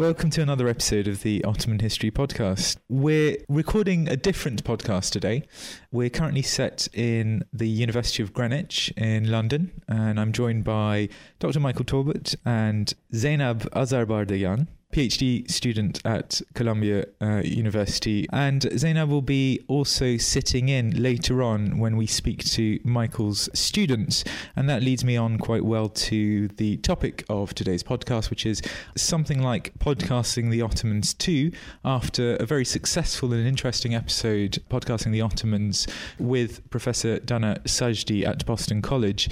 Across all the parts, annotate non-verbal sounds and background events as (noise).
Welcome to another episode of the Ottoman History Podcast. We're recording a different podcast today. We're currently set in the University of Greenwich in London, and I'm joined by Dr. Michael Talbot and Zainab Azarbardayan. PhD student at Columbia uh, University. And Zainab will be also sitting in later on when we speak to Michael's students. And that leads me on quite well to the topic of today's podcast, which is something like podcasting the Ottomans too, after a very successful and interesting episode podcasting the Ottomans with Professor Dana Sajdi at Boston College.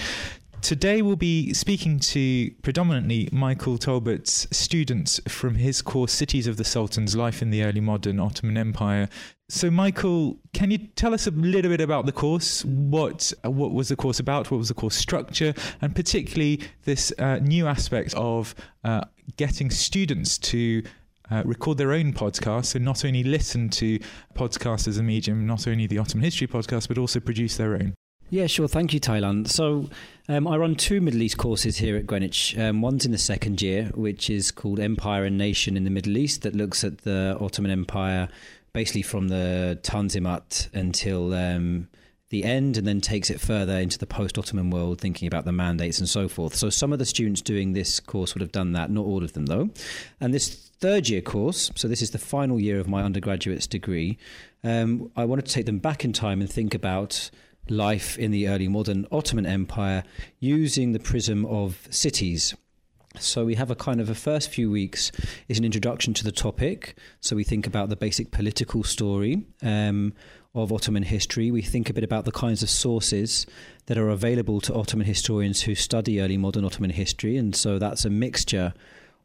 Today, we'll be speaking to predominantly Michael Talbot's students from his course Cities of the Sultans Life in the Early Modern Ottoman Empire. So, Michael, can you tell us a little bit about the course? What, what was the course about? What was the course structure? And particularly this uh, new aspect of uh, getting students to uh, record their own podcasts. So not only listen to podcasts as a medium, not only the Ottoman History podcast, but also produce their own. Yeah, sure. Thank you, Taylan. So, um, I run two Middle East courses here at Greenwich. Um, one's in the second year, which is called Empire and Nation in the Middle East, that looks at the Ottoman Empire basically from the Tanzimat until um, the end, and then takes it further into the post Ottoman world, thinking about the mandates and so forth. So, some of the students doing this course would have done that, not all of them, though. And this third year course, so this is the final year of my undergraduate's degree, um, I wanted to take them back in time and think about life in the early modern Ottoman Empire using the prism of cities. So we have a kind of a first few weeks is an introduction to the topic. So we think about the basic political story um, of Ottoman history. We think a bit about the kinds of sources that are available to Ottoman historians who study early modern Ottoman history, and so that's a mixture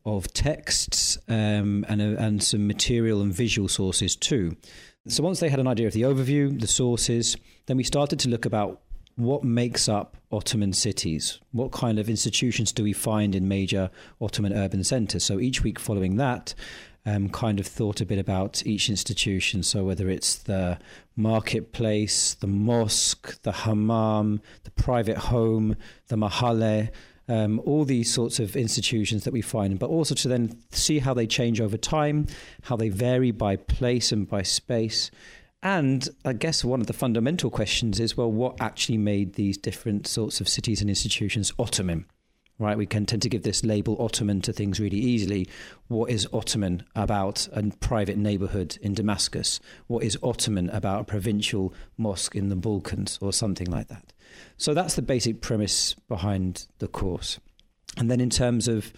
of texts um, and, a, and some material and visual sources too. So once they had an idea of the overview, the sources, then we started to look about what makes up Ottoman cities? What kind of institutions do we find in major Ottoman urban centers? So each week following that, um, kind of thought a bit about each institution. So whether it's the marketplace, the mosque, the hammam, the private home, the mahalle, um, all these sorts of institutions that we find, but also to then see how they change over time, how they vary by place and by space. And I guess one of the fundamental questions is well, what actually made these different sorts of cities and institutions Ottoman? Right, we can tend to give this label Ottoman to things really easily. What is Ottoman about a private neighborhood in Damascus? What is Ottoman about a provincial mosque in the Balkans or something like that? So that's the basic premise behind the course. And then in terms of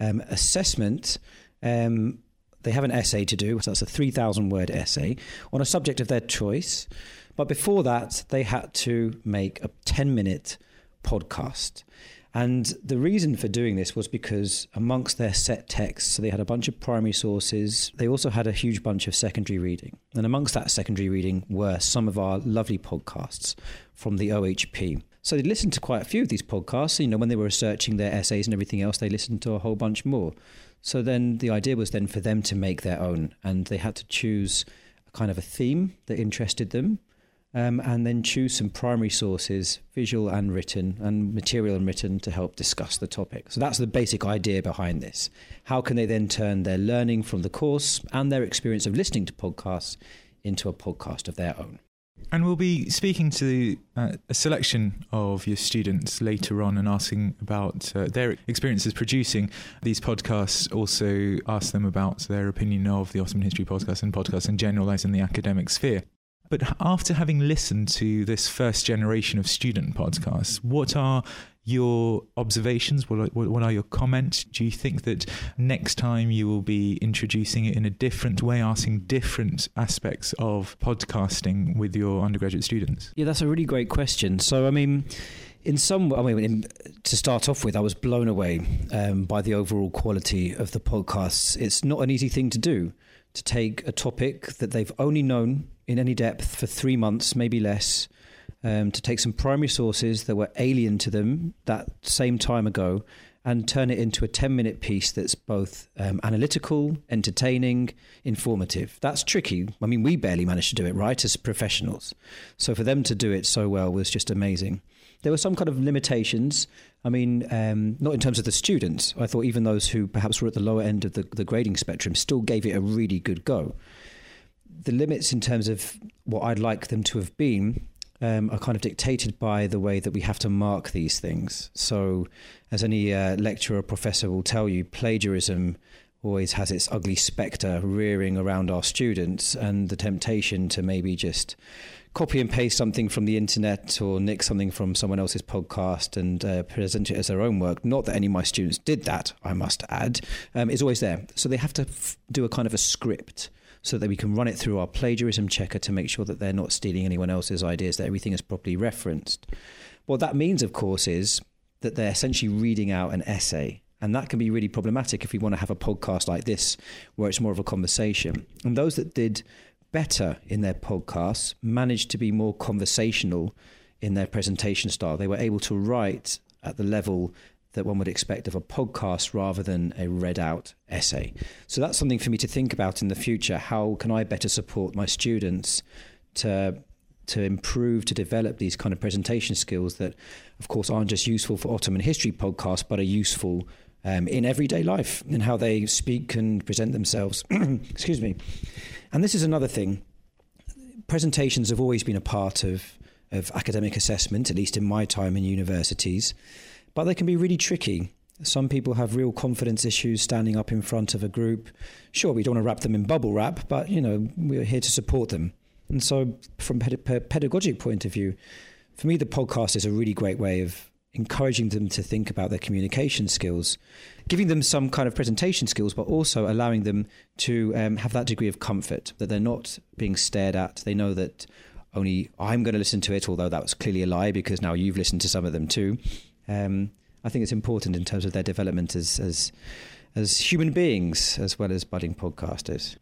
um, assessment, um, they have an essay to do. So that's a 3,000 word essay on a subject of their choice. But before that, they had to make a 10 minute podcast. And the reason for doing this was because amongst their set texts, so they had a bunch of primary sources, they also had a huge bunch of secondary reading. And amongst that secondary reading were some of our lovely podcasts from the OHP. So they listened to quite a few of these podcasts. You know, when they were researching their essays and everything else, they listened to a whole bunch more. So then the idea was then for them to make their own, and they had to choose a kind of a theme that interested them um, and then choose some primary sources, visual and written, and material and written to help discuss the topic. So that's the basic idea behind this. How can they then turn their learning from the course and their experience of listening to podcasts into a podcast of their own? And we'll be speaking to uh, a selection of your students later on and asking about uh, their experiences producing these podcasts. Also, ask them about their opinion of the Ottoman History podcast and podcasts in general, as in the academic sphere. But after having listened to this first generation of student podcasts, what are your observations? What are, what are your comments? Do you think that next time you will be introducing it in a different way, asking different aspects of podcasting with your undergraduate students? Yeah, that's a really great question. So, I mean, in some, I mean, in, to start off with, I was blown away um, by the overall quality of the podcasts. It's not an easy thing to do to take a topic that they've only known in any depth for three months, maybe less, um, to take some primary sources that were alien to them that same time ago and turn it into a 10 minute piece that's both um, analytical, entertaining, informative. That's tricky. I mean, we barely managed to do it, right, as professionals. So for them to do it so well was just amazing. there were some kind of limitations. I mean, um, not in terms of the students. I thought even those who perhaps were at the lower end of the, the grading spectrum still gave it a really good go. The limits in terms of what I'd like them to have been um, are kind of dictated by the way that we have to mark these things. So, as any uh, lecturer or professor will tell you, plagiarism always has its ugly spectre rearing around our students, and the temptation to maybe just copy and paste something from the internet or nick something from someone else's podcast and uh, present it as their own work. Not that any of my students did that, I must add, um, is always there. So they have to f- do a kind of a script so that we can run it through our plagiarism checker to make sure that they're not stealing anyone else's ideas, that everything is properly referenced. What that means, of course, is that they're essentially reading out an essay. And that can be really problematic if we want to have a podcast like this, where it's more of a conversation. And those that did better in their podcasts managed to be more conversational in their presentation style. They were able to write at the level that one would expect of a podcast rather than a read out essay. So that's something for me to think about in the future. How can I better support my students to to improve, to develop these kind of presentation skills that, of course, aren't just useful for Ottoman history podcasts, but are useful um, in everyday life in how they speak and present themselves. (clears throat) Excuse me. And this is another thing. Presentations have always been a part of, of academic assessment, at least in my time in universities but they can be really tricky. Some people have real confidence issues standing up in front of a group. Sure, we don't want to wrap them in bubble wrap, but you know we're here to support them. And so, from a pedagogic point of view, for me, the podcast is a really great way of encouraging them to think about their communication skills, giving them some kind of presentation skills, but also allowing them to um, have that degree of comfort that they're not being stared at. They know that only I'm going to listen to it, although that was clearly a lie because now you've listened to some of them too um, I think it's important in terms of their development as as as human beings as well as budding podcasters.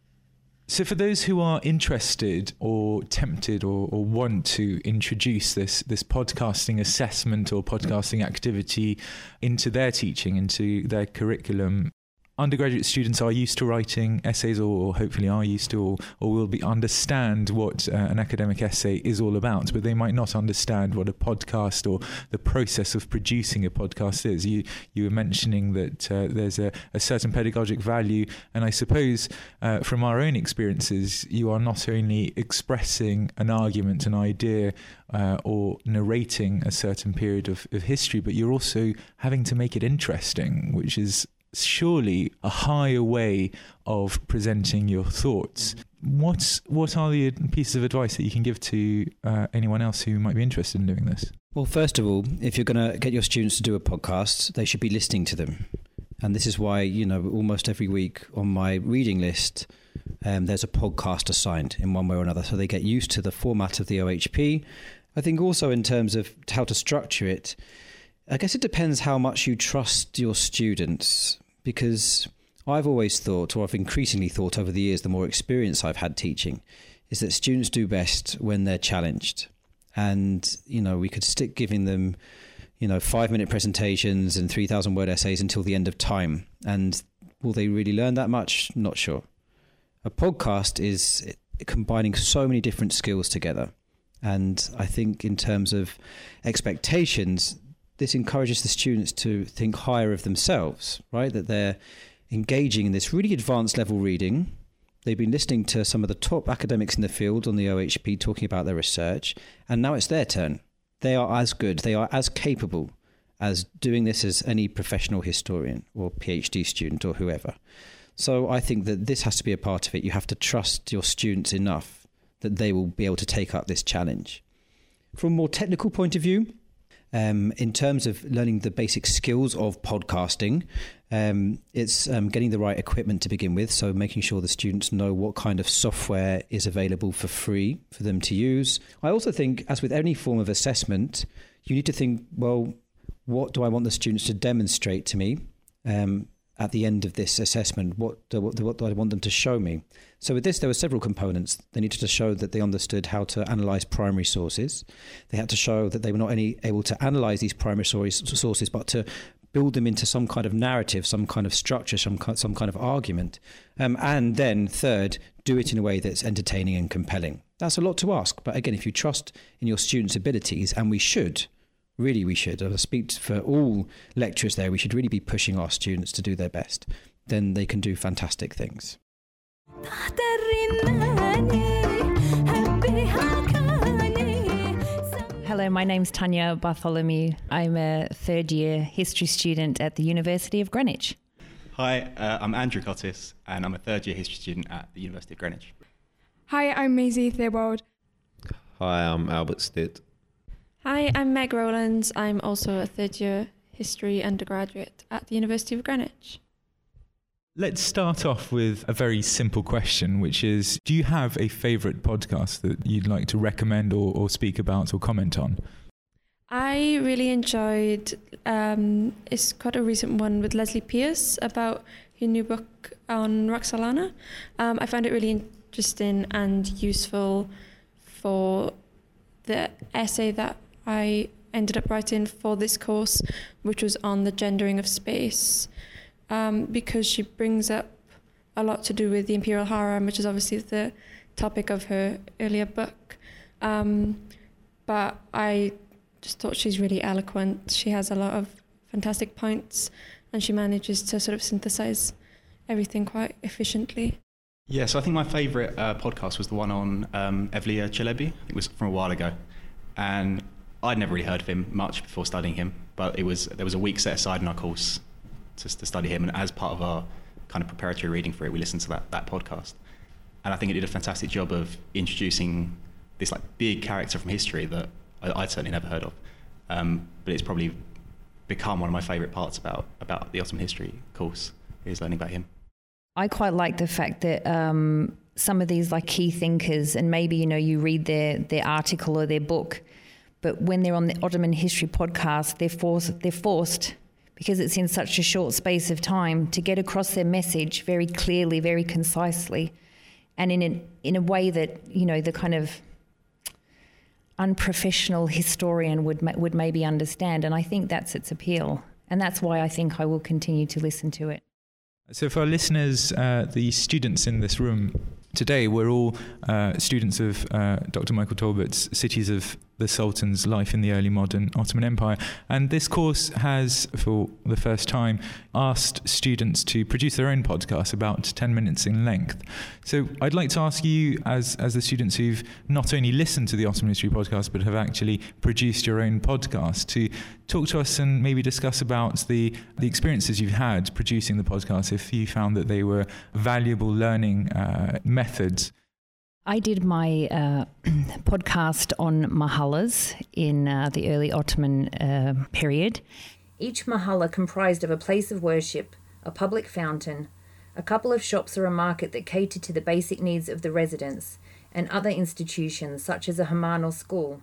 So, for those who are interested or tempted or, or, want to introduce this this podcasting assessment or podcasting activity into their teaching, into their curriculum, undergraduate students are used to writing essays or hopefully are used to or, or will be understand what uh, an academic essay is all about but they might not understand what a podcast or the process of producing a podcast is. You you were mentioning that uh, there's a, a, certain pedagogic value and I suppose uh, from our own experiences you are not only expressing an argument an idea uh, or narrating a certain period of, of history but you're also having to make it interesting which is surely a higher way of presenting your thoughts. What's what are the pieces of advice that you can give to uh, anyone else who might be interested in doing this? Well, first of all, if you're going to get your students to do a podcast, they should be listening to them, and this is why you know almost every week on my reading list. Um, there's a podcast assigned in one way or another, so they get used to the format of the OHP. I think also in terms of how to structure it, I guess it depends how much you trust your students because I've always thought, or I've increasingly thought over the years, the more experience I've had teaching, is that students do best when they're challenged. And, you know, we could stick giving them, you know, five minute presentations and 3,000 word essays until the end of time. And will they really learn that much? Not sure. A podcast is combining so many different skills together. And I think, in terms of expectations, this encourages the students to think higher of themselves, right? That they're engaging in this really advanced level reading. They've been listening to some of the top academics in the field on the OHP talking about their research, and now it's their turn. They are as good, they are as capable as doing this as any professional historian or PhD student or whoever. So I think that this has to be a part of it. You have to trust your students enough that they will be able to take up this challenge. From a more technical point of view, um, in terms of learning the basic skills of podcasting, um, it's um, getting the right equipment to begin with. So, making sure the students know what kind of software is available for free for them to use. I also think, as with any form of assessment, you need to think well, what do I want the students to demonstrate to me? Um, at the end of this assessment, what, uh, what, what do I want them to show me? So with this, there were several components. They needed to show that they understood how to analyze primary sources. They had to show that they were not only able to analyze these primary sources, but to build them into some kind of narrative, some kind of structure, some some kind of argument. Um, and then third, do it in a way that's entertaining and compelling. That's a lot to ask, but again, if you trust in your students' abilities, and we should, really we should. I speak for all lecturers there. We should really be pushing our students to do their best. Then they can do fantastic things. Hello, my name's Tanya Bartholomew. I'm a third year history student at the University of Greenwich. Hi, uh, I'm Andrew Cottis, and I'm a third year history student at the University of Greenwich. Hi, I'm Maisie Theobald. Hi, I'm Albert Stitt. Hi, I'm Meg Rowlands. I'm also a third year history undergraduate at the University of Greenwich. Let's start off with a very simple question, which is Do you have a favourite podcast that you'd like to recommend or, or speak about or comment on? I really enjoyed, um, it's quite a recent one with Leslie Peirce about her new book on Roxolana. Um, I found it really interesting and useful for the essay that I ended up writing for this course, which was on the gendering of space um, because she brings up a lot to do with the imperial harem, which is obviously the topic of her earlier book. Um, but I just thought she's really eloquent. She has a lot of fantastic points, and she manages to sort of synthesize everything quite efficiently. Yeah, so I think my favourite uh, podcast was the one on um, Evliya Çelebi. It was from a while ago, and I'd never really heard of him much before studying him. But it was there was a week set aside in our course to, to study him. And as part of our kind of preparatory reading for it, we listened to that, that podcast. And I think it did a fantastic job of introducing this like big character from history that I, would certainly never heard of. Um, but it's probably become one of my favourite parts about, about the Ottoman history course is learning about him. I quite like the fact that um, some of these like key thinkers, and maybe you know you read their their article or their book, but when they're on the Ottoman history podcast, they're forced they're forced because it's in such a short space of time to get across their message very clearly, very concisely, and in a, in a way that you know the kind of unprofessional historian would would maybe understand. And I think that's its appeal, and that's why I think I will continue to listen to it. So, for our listeners, uh, the students in this room today, we're all uh, students of uh, Dr. Michael Talbot's Cities of the Sultan's Life in the Early Modern Ottoman Empire. And this course has, for the first time, asked students to produce their own podcast about 10 minutes in length. So I'd like to ask you, as, as the students who've not only listened to the Ottoman History podcast, but have actually produced your own podcast, to talk to us and maybe discuss about the, the experiences you've had producing the podcast, if you found that they were valuable learning uh, methods. I did my uh, (clears throat) podcast on mahallas in uh, the early Ottoman uh, period. Each mahalla comprised of a place of worship, a public fountain, a couple of shops or a market that catered to the basic needs of the residents, and other institutions such as a hammam or school.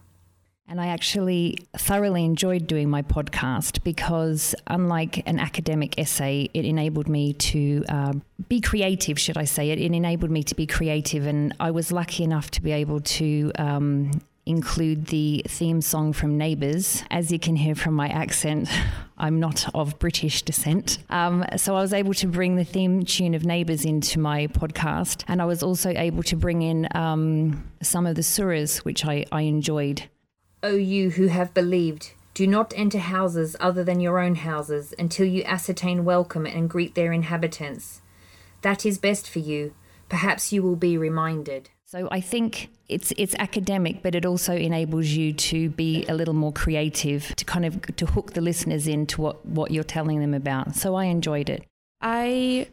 And I actually thoroughly enjoyed doing my podcast because, unlike an academic essay, it enabled me to uh, be creative, should I say. It, it enabled me to be creative. And I was lucky enough to be able to um, include the theme song from Neighbours. As you can hear from my accent, (laughs) I'm not of British descent. Um, so I was able to bring the theme tune of Neighbours into my podcast. And I was also able to bring in um, some of the surahs, which I, I enjoyed. O you who have believed, do not enter houses other than your own houses until you ascertain welcome and greet their inhabitants. That is best for you. Perhaps you will be reminded. So I think it's it's academic, but it also enables you to be a little more creative, to kind of to hook the listeners into what, what you're telling them about. So I enjoyed it. I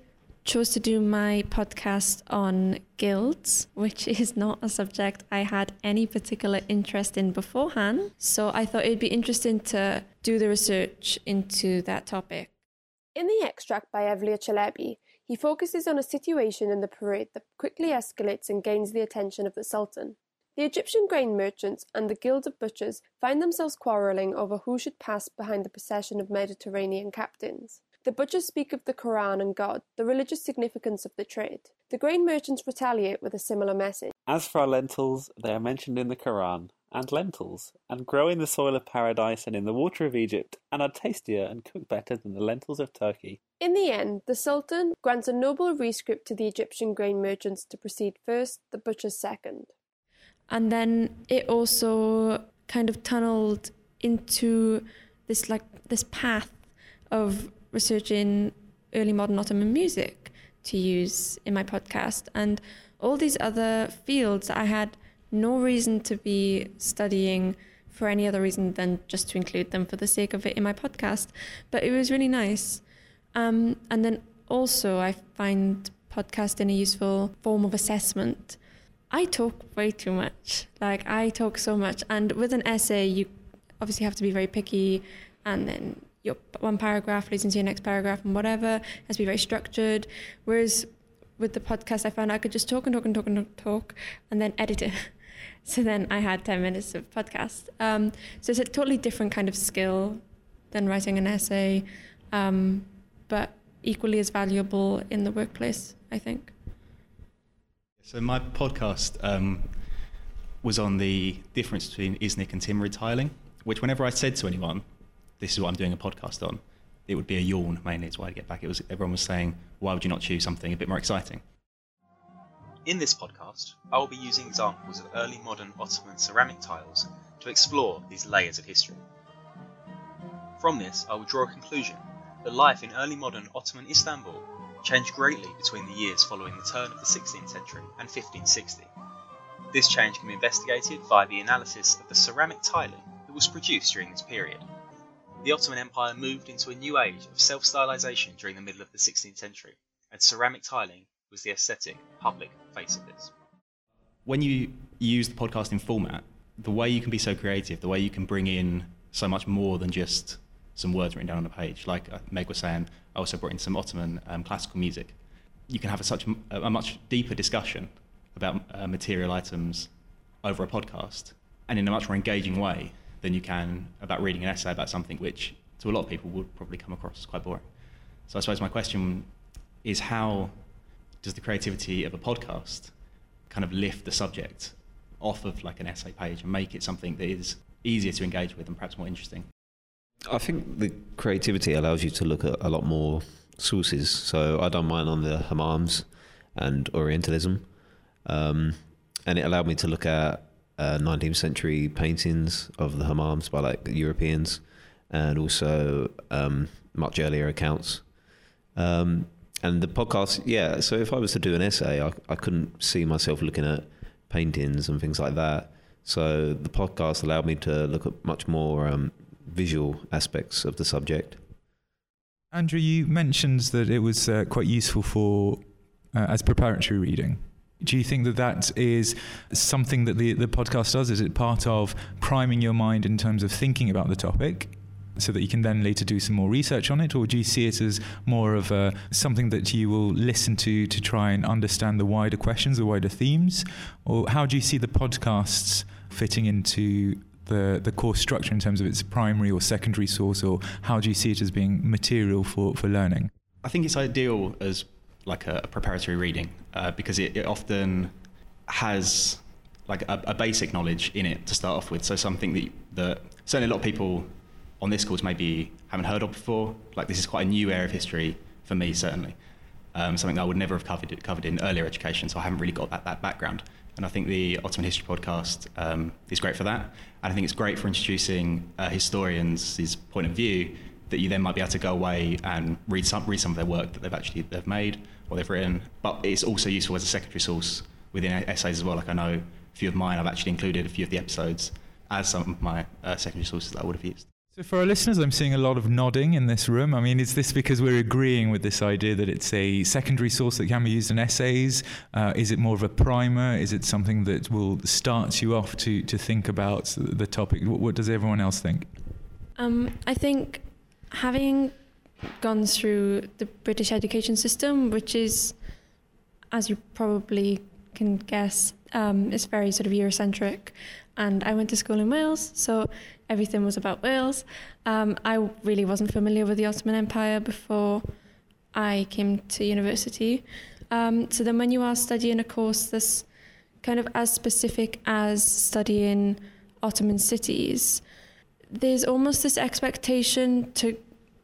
chose to do my podcast on guilds, which is not a subject I had any particular interest in beforehand. So I thought it'd be interesting to do the research into that topic. In the extract by Evliya Çelebi, he focuses on a situation in the parade that quickly escalates and gains the attention of the Sultan. The Egyptian grain merchants and the Guild of Butchers find themselves quarrelling over who should pass behind the procession of Mediterranean captains. The butchers speak of the Koran and God, the religious significance of the trade. The grain merchants retaliate with a similar message. As for our lentils, they are mentioned in the Koran, and lentils, and grow in the soil of paradise and in the water of Egypt, and are tastier and cook better than the lentils of Turkey. In the end, the Sultan grants a noble rescript to the Egyptian grain merchants to proceed first, the butchers second. And then it also kind of tunneled into this like this path of researching early modern Ottoman music to use in my podcast and all these other fields I had no reason to be studying for any other reason than just to include them for the sake of it in my podcast. But it was really nice. Um, and then also, I find podcasting a useful form of assessment. I talk way too much. Like, I talk so much. And with an essay, you obviously have to be very picky, and then your one paragraph leads into your next paragraph, and whatever it has to be very structured. Whereas with the podcast, I found I could just talk and talk and talk and talk, and then edit it. (laughs) So then I had 10 minutes of podcast. Um, so it's a totally different kind of skill than writing an essay, um, but equally as valuable in the workplace, I think. So my podcast um, was on the difference between Iznik and Timurid tiling, which whenever I said to anyone, this is what I'm doing a podcast on, it would be a yawn mainly. It's why I get back. It was everyone was saying, why would you not choose something a bit more exciting? In this podcast, I will be using examples of early modern Ottoman ceramic tiles to explore these layers of history. From this, I will draw a conclusion that life in early modern Ottoman Istanbul changed greatly between the years following the turn of the 16th century and 1560. This change can be investigated via the analysis of the ceramic tiling that was produced during this period. The Ottoman Empire moved into a new age of self stylization during the middle of the 16th century, and ceramic tiling was the aesthetic, public face of this. When you use the podcasting format, the way you can be so creative, the way you can bring in so much more than just some words written down on a page. Like uh, Meg was saying, I also brought in some Ottoman um, classical music. You can have a, such a, a much deeper discussion about uh, material items over a podcast and in a much more engaging way than you can about reading an essay about something which to a lot of people would probably come across as quite boring. So I suppose my question is how does the creativity of a podcast kind of lift the subject off of like an essay page and make it something that is easier to engage with and perhaps more interesting? I think the creativity allows you to look at a lot more sources. So I done mine on the hammams and Orientalism, um, and it allowed me to look at uh, 19th century paintings of the hammams by like Europeans, and also um, much earlier accounts. Um, and the podcast, yeah. So if I was to do an essay, I, I couldn't see myself looking at paintings and things like that. So the podcast allowed me to look at much more um, visual aspects of the subject. Andrew, you mentioned that it was uh, quite useful for uh, as preparatory reading. Do you think that that is something that the, the podcast does? Is it part of priming your mind in terms of thinking about the topic? so that you can then later do some more research on it, or do you see it as more of a, something that you will listen to to try and understand the wider questions, the wider themes, or how do you see the podcasts fitting into the the course structure in terms of its primary or secondary source, or how do you see it as being material for for learning? I think it's ideal as like a, a preparatory reading uh, because it, it often has like a, a, basic knowledge in it to start off with. So something that, that certainly a lot of people on this course maybe haven't heard of before. Like this is quite a new area of history for me, certainly. Um, something that I would never have covered covered in earlier education, so I haven't really got that, that background. And I think the Ottoman History podcast um, is great for that. And I think it's great for introducing uh, historians' point of view that you then might be able to go away and read some read some of their work that they've actually they've made or they've written. But it's also useful as a secondary source within essays as well. Like I know a few of mine, I've actually included a few of the episodes as some of my uh, secondary sources that I would have used. So, for our listeners, I'm seeing a lot of nodding in this room. I mean, is this because we're agreeing with this idea that it's a secondary source that can be used in essays? Uh, is it more of a primer? Is it something that will start you off to, to think about the topic? What, what does everyone else think? Um, I think having gone through the British education system, which is, as you probably can guess, um, is very sort of Eurocentric. And I went to school in Wales, so everything was about Wales. Um, I really wasn't familiar with the Ottoman Empire before I came to university. Um, so then, when you are studying a course that's kind of as specific as studying Ottoman cities, there's almost this expectation to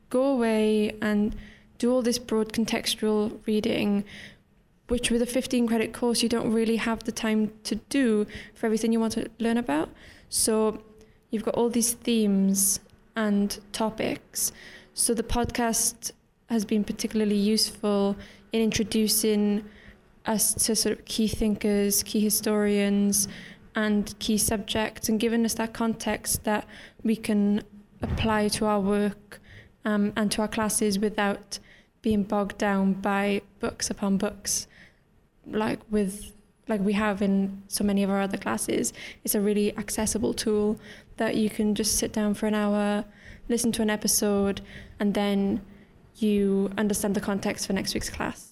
go away and do all this broad contextual reading, which with a 15 credit course, you don't really have the time to do for everything you want to learn about. So you've got all these themes and topics. So the podcast has been particularly useful in introducing us to sort of key thinkers, key historians, and key subjects, and giving us that context that we can apply to our work um, and to our classes without being bogged down by books upon books, like with like we have in so many of our other classes. It's a really accessible tool that you can just sit down for an hour, listen to an episode, and then you understand the context for next week's class.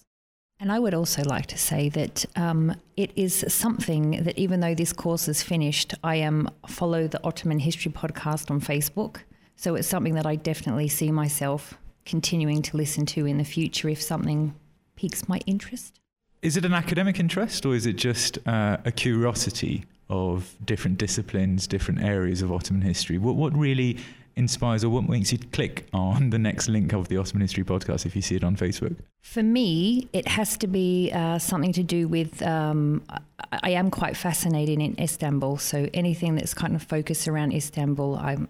And I would also like to say that um, it is something that even though this course is finished, I am follow the Ottoman History podcast on Facebook. So it's something that I definitely see myself continuing to listen to in the future if something piques my interest. Is it an academic interest or is it just uh, a curiosity of different disciplines, different areas of Ottoman history? What, what really inspires or what makes you click on the next link of the Ottoman History podcast if you see it on Facebook? For me, it has to be uh, something to do with. Um, I, I am quite fascinated in Istanbul, so anything that's kind of focused around Istanbul, I'm,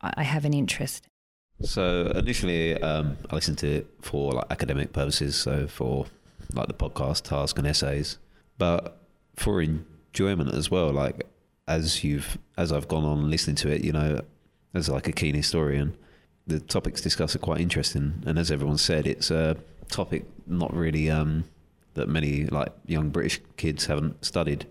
I, I have an interest. So initially, um, I listened to it for like academic purposes, so for like the podcast, task, and essays, but for enjoyment as well. Like as you've as I've gone on listening to it, you know, as like a keen historian, the topics discussed are quite interesting, and as everyone said, it's a topic not really um, that many like young British kids haven't studied.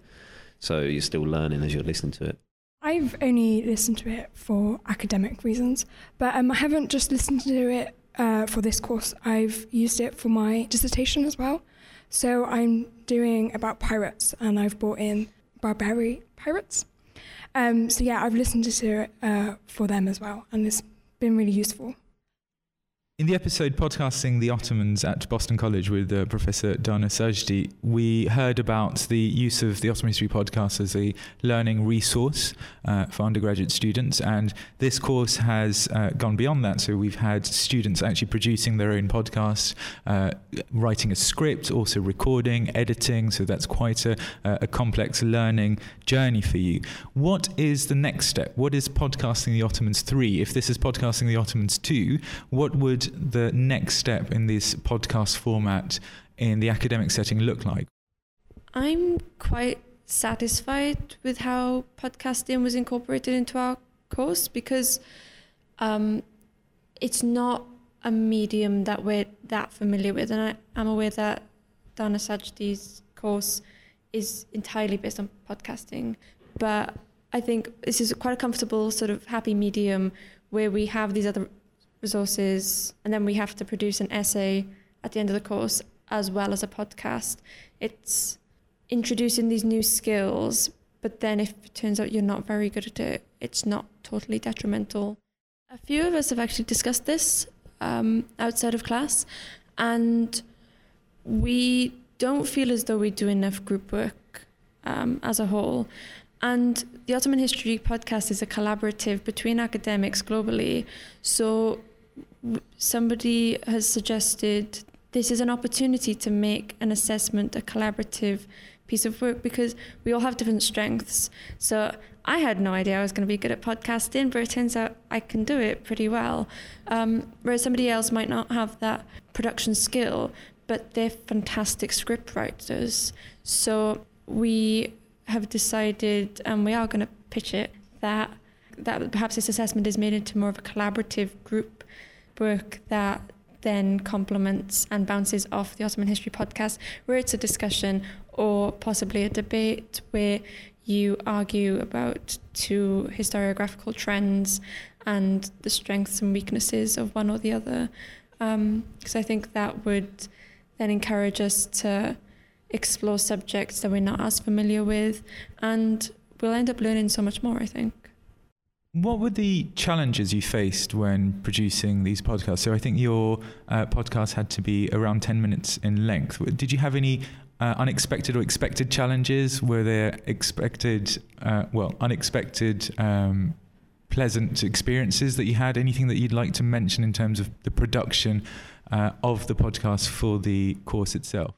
So you're still learning as you're listening to it. I've only listened to it for academic reasons, but um, I haven't just listened to it uh, for this course. I've used it for my dissertation as well. So I'm doing about pirates, and I've brought in Barbary pirates. Um, so yeah, I've listened to it uh, for them as well, and it's been really useful. In the episode podcasting the Ottomans at Boston College with uh, Professor Dana Sajdi, we heard about the use of the Ottoman History podcast as a learning resource uh, for undergraduate students. And this course has uh, gone beyond that. So we've had students actually producing their own podcasts, uh, writing a script, also recording, editing. So that's quite a, a complex learning journey for you. What is the next step? What is podcasting the Ottomans 3? If this is podcasting the Ottomans 2, what would the next step in this podcast format in the academic setting look like? I'm quite satisfied with how podcasting was incorporated into our course because um, it's not a medium that we're that familiar with. And I, am aware that Dana Sajdi's course is entirely based on podcasting. But I think this is quite a comfortable, sort of happy medium where we have these other resources, and then we have to produce an essay at the end of the course as well as a podcast. It's introducing these new skills, but then if it turns out you're not very good at it, it's not totally detrimental. A few of us have actually discussed this um, outside of class, and we don't feel as though we do enough group work um, as a whole. And the Ottoman History podcast is a collaborative between academics globally. So somebody has suggested this is an opportunity to make an assessment a collaborative piece of work because we all have different strengths. So I had no idea I was going to be good at podcasting, but it turns out I can do it pretty well. Um, whereas somebody else might not have that production skill, but they're fantastic script writers. So we have decided, and we are going to pitch it, that that perhaps this assessment is made into more of a collaborative group work that then complements and bounces off the Ottoman History podcast, where it's a discussion or possibly a debate where you argue about two historiographical trends and the strengths and weaknesses of one or the other. Because um, I think that would then encourage us to explore subjects that we're not as familiar with, and we'll end up learning so much more, I think. What were the challenges you faced when producing these podcasts? So I think your uh, podcast had to be around 10 minutes in length. Did you have any uh, unexpected or expected challenges? Were there expected, uh, well, unexpected, um, pleasant experiences that you had? Anything that you'd like to mention in terms of the production uh, of the podcast for the course itself?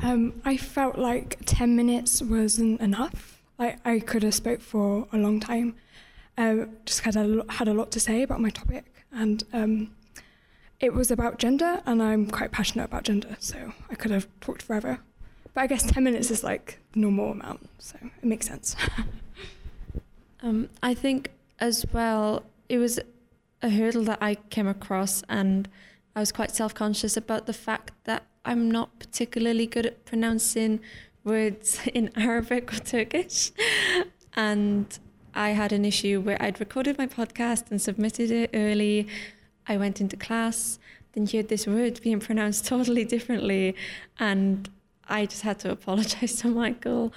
Um, I felt like 10 minutes wasn't enough. Like I could have spoke for a long time. uh, just had a, had a lot to say about my topic. And um, it was about gender, and I'm quite passionate about gender, so I could have talked forever. But I guess 10 minutes is like the normal amount, so it makes sense. (laughs) um, I think as well, it was a hurdle that I came across, and I was quite self conscious about the fact that I'm not particularly good at pronouncing words (laughs) in Arabic or Turkish. and I had an issue where I'd recorded my podcast and submitted it early. I went into class, then heard this word being pronounced (laughs) totally differently, and I just had to apologize (laughs) to Michael.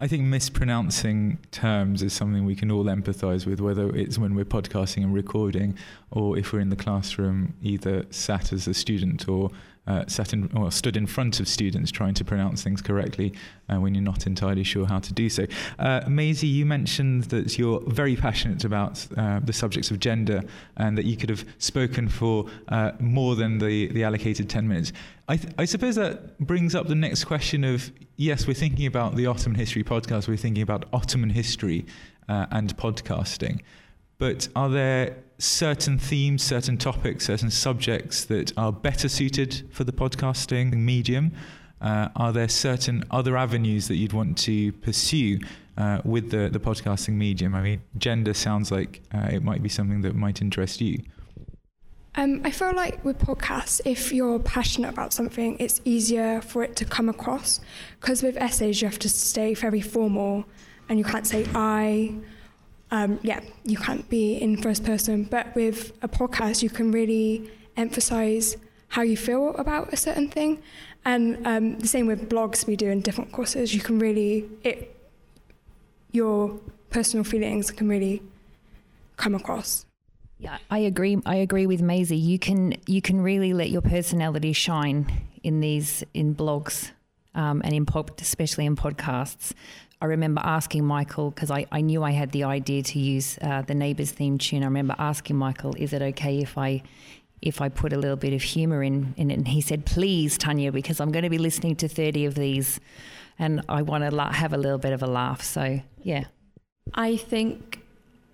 I think mispronouncing terms is something we can all empathize with, whether it's when we're podcasting and recording or if we're in the classroom, either sat as a student or uh, sat in or stood in front of students trying to pronounce things correctly uh, when you're not entirely sure how to do so. Uh, Maisie, you mentioned that you're very passionate about uh, the subjects of gender and that you could have spoken for uh, more than the, the allocated 10 minutes. I, th- I suppose that brings up the next question of yes, we're thinking about the Ottoman History podcast, we're thinking about Ottoman history uh, and podcasting. But are there certain themes, certain topics, certain subjects that are better suited for the podcasting medium? Uh, are there certain other avenues that you'd want to pursue uh, with the, the podcasting medium? I mean, gender sounds like uh, it might be something that might interest you. Um, I feel like with podcasts, if you're passionate about something, it's easier for it to come across. Because with essays, you have to stay very formal and you can't say I um, yeah, you can't be in first person. But with a podcast, you can really emphasize how you feel about a certain thing. And um, the same with blogs we do in different courses. You can really, it, your personal feelings can really come across. Yeah, I agree. I agree with Maisie. You can you can really let your personality shine in these in blogs um, and in pop, especially in podcasts. I remember asking Michael because I, I knew I had the idea to use uh, the Neighbours theme tune. I remember asking Michael, "Is it okay if I if I put a little bit of humour in, in it?" And he said, "Please, Tanya, because I'm going to be listening to 30 of these, and I want to la- have a little bit of a laugh." So yeah, I think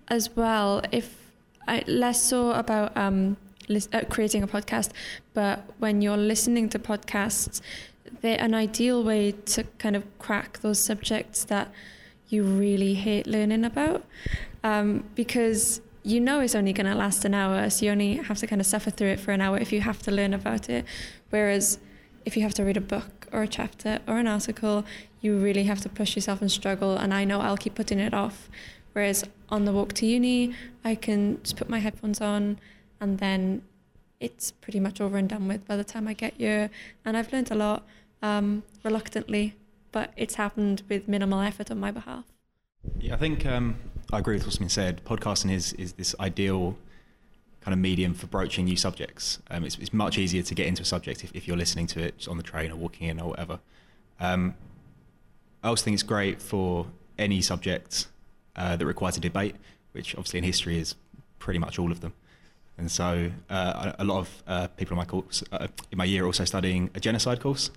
as well if I, less so about um, uh, creating a podcast, but when you're listening to podcasts, they're an ideal way to kind of crack those subjects that you really hate learning about? Um, because you know it's only going to last an hour so you only have to kind of suffer through it for an hour if you have to learn about it. Whereas if you have to read a book or a chapter or an article you really have to push yourself and struggle and i know i'll keep putting it off. Whereas on the walk to uni i can just put my headphones on and then it's pretty much over and done with by the time i get here. And i've learned a lot um, reluctantly, but it's happened with minimal effort on my behalf. Yeah, I think um, I agree with what's been said. Podcasting is is this ideal kind of medium for broaching new subjects. Um, it's, it's much easier to get into a subject if, if you're listening to it on the train or walking in or whatever. Um, I also think it's great for any subject uh, that requires a debate, which obviously in history is pretty much all of them. And so uh, a lot of uh, people in my course, uh, in my year, are also studying a genocide course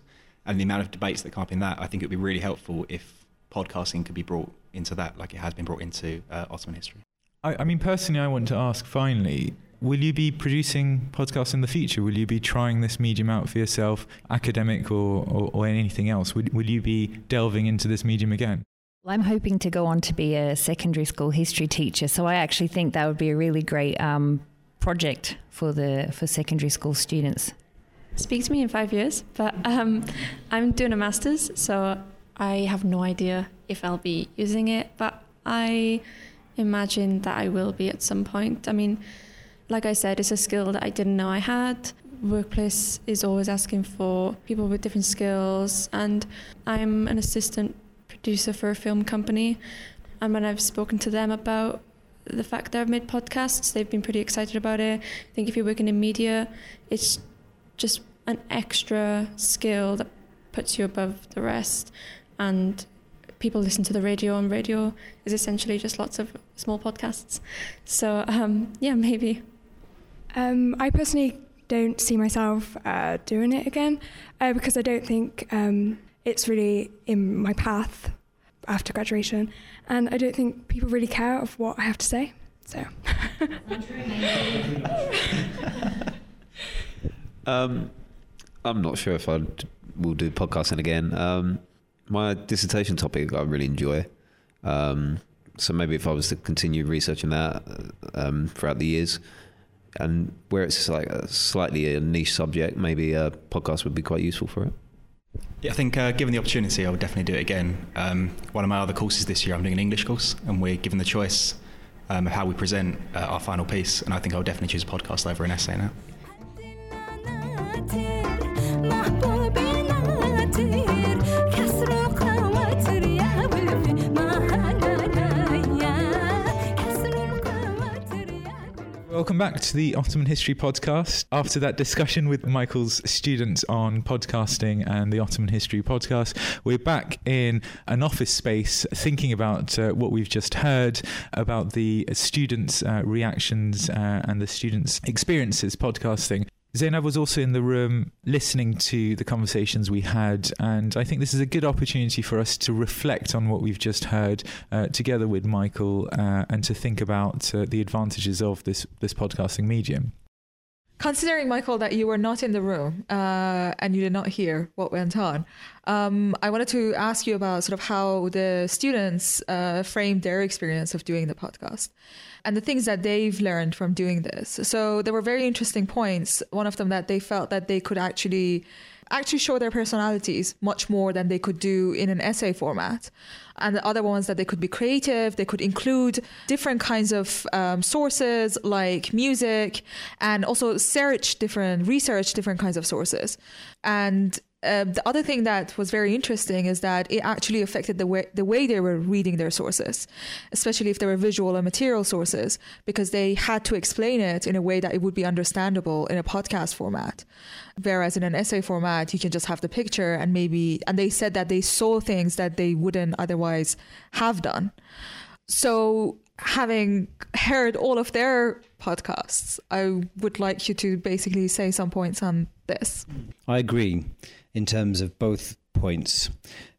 and the amount of debates that come up in that, I think it would be really helpful if podcasting could be brought into that, like it has been brought into uh, Ottoman history. I, I mean, personally, I want to ask finally will you be producing podcasts in the future? Will you be trying this medium out for yourself, academic or, or, or anything else? Will, will you be delving into this medium again? Well, I'm hoping to go on to be a secondary school history teacher, so I actually think that would be a really great um, project for the for secondary school students speak to me in five years. But um, I'm doing a master's, so I have no idea if I'll be using it. But I imagine that I will be at some point. I mean, like I said, it's a skill that I didn't know I had. Workplace is always asking for people with different skills, and I'm an assistant producer for a film company. And when I've spoken to them about the fact that I've made podcasts, they've been pretty excited about it. I think if you're working in media, it's just an extra skill that puts you above the rest. And people listen to the radio, and radio is essentially just lots of small podcasts. So, um, yeah, maybe. Um, I personally don't see myself uh, doing it again uh, because I don't think um, it's really in my path after graduation, and I don't think people really care of what I have to say. So. (laughs) um, I'm not sure if I will do podcasting again. Um, my dissertation topic I really enjoy. Um, so maybe if I was to continue researching that um, throughout the years, and where it's like a slightly a niche subject, maybe a podcast would be quite useful for it. Yeah, I think uh, given the opportunity, I would definitely do it again. Um, one of my other courses this year, I'm doing an English course, and we're given the choice um, of how we present uh, our final piece, and I think I would definitely choose a podcast over an essay now. Welcome back to the Ottoman History Podcast. After that discussion with Michael's students on podcasting and the Ottoman History Podcast, we're back in an office space thinking about uh, what we've just heard about the students' uh, reactions uh, and the students' experiences podcasting. Zainab was also in the room listening to the conversations we had, and I think this is a good opportunity for us to reflect on what we've just heard uh, together with Michael uh, and to think about uh, the advantages of this, this podcasting medium. Considering, Michael, that you were not in the room uh, and you did not hear what went on, um, I wanted to ask you about sort of how the students uh, framed their experience of doing the podcast and the things that they've learned from doing this. So there were very interesting points. One of them that they felt that they could actually actually show their personalities much more than they could do in an essay format. And the other ones that they could be creative, they could include different kinds of um, sources like music and also search different, research different kinds of sources. And uh, the other thing that was very interesting is that it actually affected the way the way they were reading their sources, especially if they were visual or material sources, because they had to explain it in a way that it would be understandable in a podcast format. Whereas in an essay format, you can just have the picture and maybe, and they said that they saw things that they wouldn't otherwise have done. So having heard all of their podcasts, I would like you to basically say some points on this. I agree in terms of both points.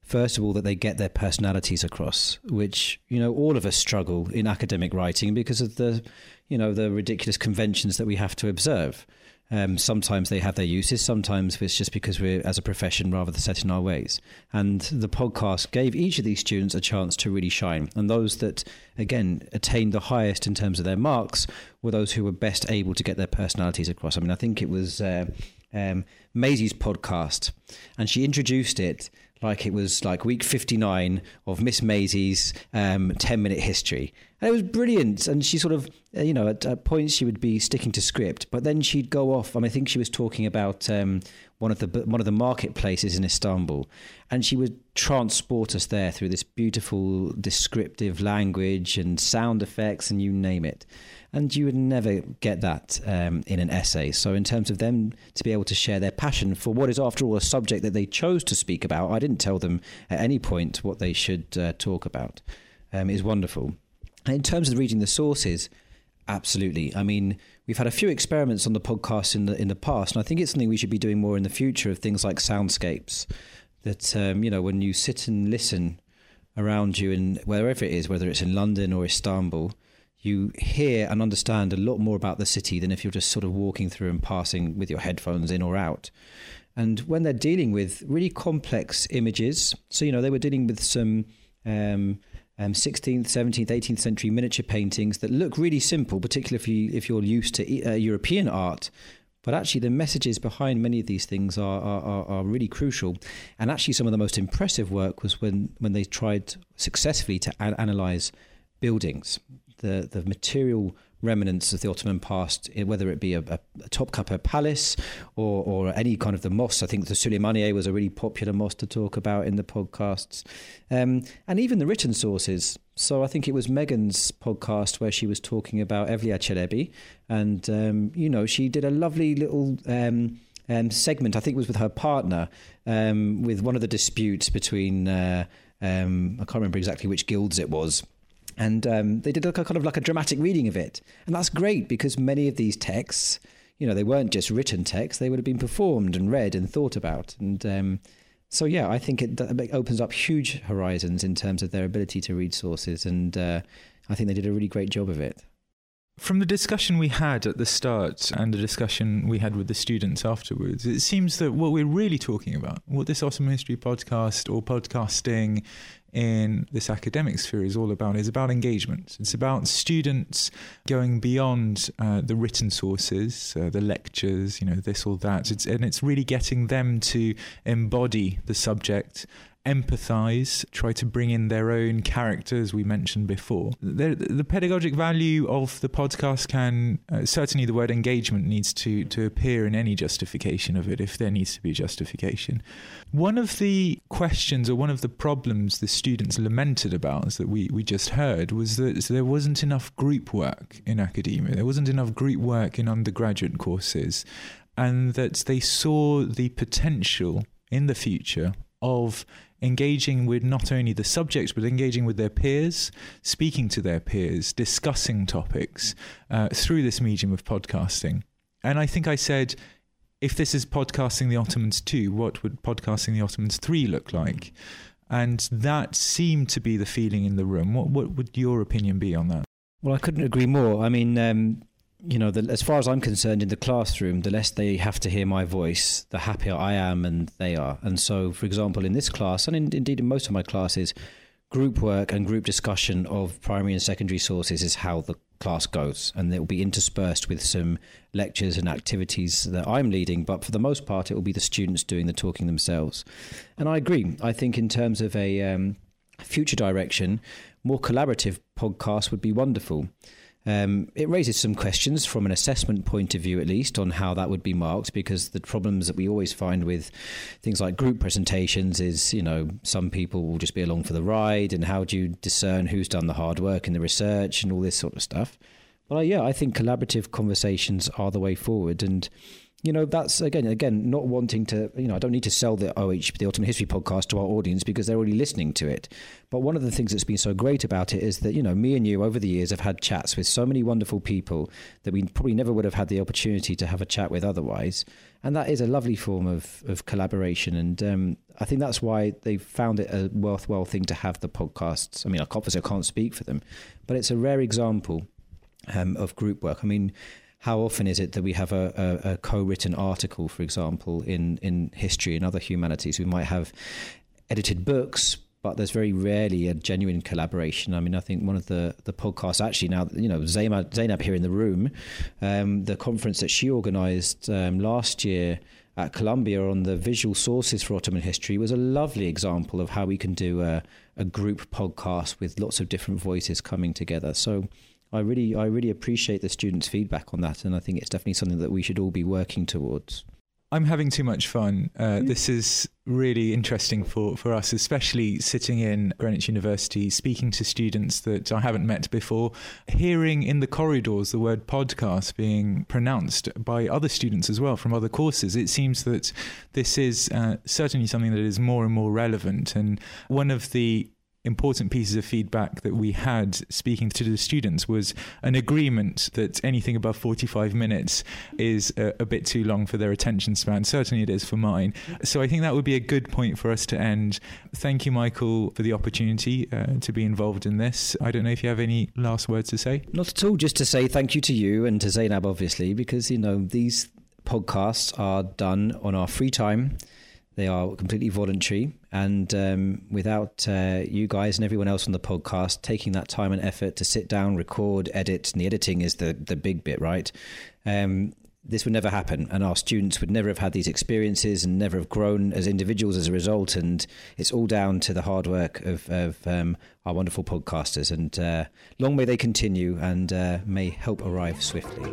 First of all, that they get their personalities across, which you know all of us struggle in academic writing because of the, you know, the ridiculous conventions that we have to observe. Um, sometimes they have their uses. Sometimes it's just because we're, as a profession, rather than set in our ways. And the podcast gave each of these students a chance to really shine. And those that, again, attained the highest in terms of their marks were those who were best able to get their personalities across. I mean, I think it was uh, um, Maisie's podcast, and she introduced it like it was like week 59 of Miss Maisie's um, 10 minute history. And it was brilliant. And she sort of, uh, you know, at, at, points she would be sticking to script, but then she'd go off. Mean, I think she was talking about um, one of the one of the marketplaces in Istanbul, and she would transport us there through this beautiful descriptive language and sound effects and you name it and you would never get that um, in an essay. So, in terms of them to be able to share their passion for what is, after all, a subject that they chose to speak about, I didn't tell them at any point what they should uh, talk about, um, is wonderful. And in terms of reading the sources, absolutely. I mean, we've had a few experiments on the podcast in the in the past, and I think it's something we should be doing more in the future of things like soundscapes. That um, you know, when you sit and listen around you in wherever it is, whether it's in London or Istanbul you hear and understand a lot more about the city than if you're just sort of walking through and passing with your headphones in or out. And when they're dealing with really complex images, so you know they were dealing with some um, um, 16th, 17th, 18th century miniature paintings that look really simple, particularly if you if you're used to uh, European art. But actually, the messages behind many of these things are, are, are really crucial. And actually, some of the most impressive work was when, when they tried successfully to analyze buildings the, the material remnants of the Ottoman past, whether it be a, a, a Palace or, or any kind of the mosque. I think the Suleymaniye was a really popular mosque to talk about in the podcasts, um, and even the written sources. So I think it was Megan's podcast where she was talking about Evliya Çelebi, and um, you know she did a lovely little. Um, um, segment, I think it was with her partner, um, with one of the disputes between, uh, um, I can't remember exactly which guilds it was, and um, they did a kind of like a dramatic reading of it, and that's great because many of these texts, you know, they weren't just written texts; they would have been performed and read and thought about, and um, so yeah, I think it, it, opens up huge horizons in terms of their ability to read sources, and uh, I think they did a really great job of it. From the discussion we had at the start and the discussion we had with the students afterwards, it seems that what we're really talking about, what this Ottoman History podcast or podcasting in this academic sphere is all about is about engagement. It's about students going beyond uh, the written sources, uh, the lectures, you know, this or that. It's, and it's really getting them to embody the subject empathize, try to bring in their own characters we mentioned before. The, the pedagogic value of the podcast can uh, certainly the word engagement needs to to appear in any justification of it if there needs to be justification. One of the questions or one of the problems the students lamented about that we, we just heard was that there wasn't enough group work in academia. There wasn't enough group work in undergraduate courses and that they saw the potential in the future of engaging with not only the subjects but engaging with their peers, speaking to their peers, discussing topics uh, through this medium of podcasting. And I think I said, if this is podcasting the Ottomans 2, what would podcasting the Ottomans 3 look like? And that seemed to be the feeling in the room. What, what would your opinion be on that? Well, I couldn't agree more. I mean, um, you know, the, as far as I'm concerned, in the classroom, the less they have to hear my voice, the happier I am and they are. And so, for example, in this class, and in, indeed in most of my classes, group work and group discussion of primary and secondary sources is how the class goes. And it will be interspersed with some lectures and activities that I'm leading. But for the most part, it will be the students doing the talking themselves. And I agree. I think, in terms of a um, future direction, more collaborative podcasts would be wonderful. Um, it raises some questions from an assessment point of view, at least, on how that would be marked, because the problems that we always find with things like group presentations is, you know, some people will just be along for the ride, and how do you discern who's done the hard work and the research and all this sort of stuff. But uh, yeah, I think collaborative conversations are the way forward, and you know that's again again not wanting to you know i don't need to sell the oh the Ottoman history podcast to our audience because they're already listening to it. But one of the things that's been so great about it is that you know me and you over the years have had chats with so many wonderful people that we probably never would have had the opportunity to have a chat with otherwise. And that is a lovely form of, of collaboration. And um, i think that's why they found it a worthwhile thing to have the podcasts. I mean obviously i can't speak for them but it's a rare example um, of group work. I mean how often is it that we have a, a, a, co-written article, for example, in, in history and other humanities? We might have edited books, but there's very rarely a genuine collaboration. I mean, I think one of the, the podcasts actually now, you know, Zainab, Zainab here in the room, um, the conference that she organised um, last year at Columbia on the visual sources for Ottoman history was a lovely example of how we can do a, a group podcast with lots of different voices coming together. So I really, I really appreciate the students' feedback on that, and I think it's definitely something that we should all be working towards. I'm having too much fun. Uh. This is really interesting for, for us, especially sitting in Greenwich University, speaking to students that I haven't met before, hearing in the corridors the word podcast being pronounced by other students as well from other courses. It seems that this is uh, certainly something that is more and more relevant. And one of the important pieces of feedback that we had speaking to the students was an agreement that anything above 45 minutes is a, a, bit too long for their attention span. Certainly it is for mine. So I think that would be a good point for us to end. Thank you, Michael, for the opportunity uh, to be involved in this. I don't know if you have any last words to say. Not at all. Just to say thank you to you and to Zainab, obviously, because, you know, these podcasts are done on our free time. They are completely voluntary. And um, without uh, you guys and everyone else on the podcast taking that time and effort to sit down, record, edit, and the editing is the, the big bit, right? Um, this would never happen. And our students would never have had these experiences and never have grown as individuals as a result. And it's all down to the hard work of, of um, our wonderful podcasters. And uh, long may they continue and uh, may help arrive swiftly.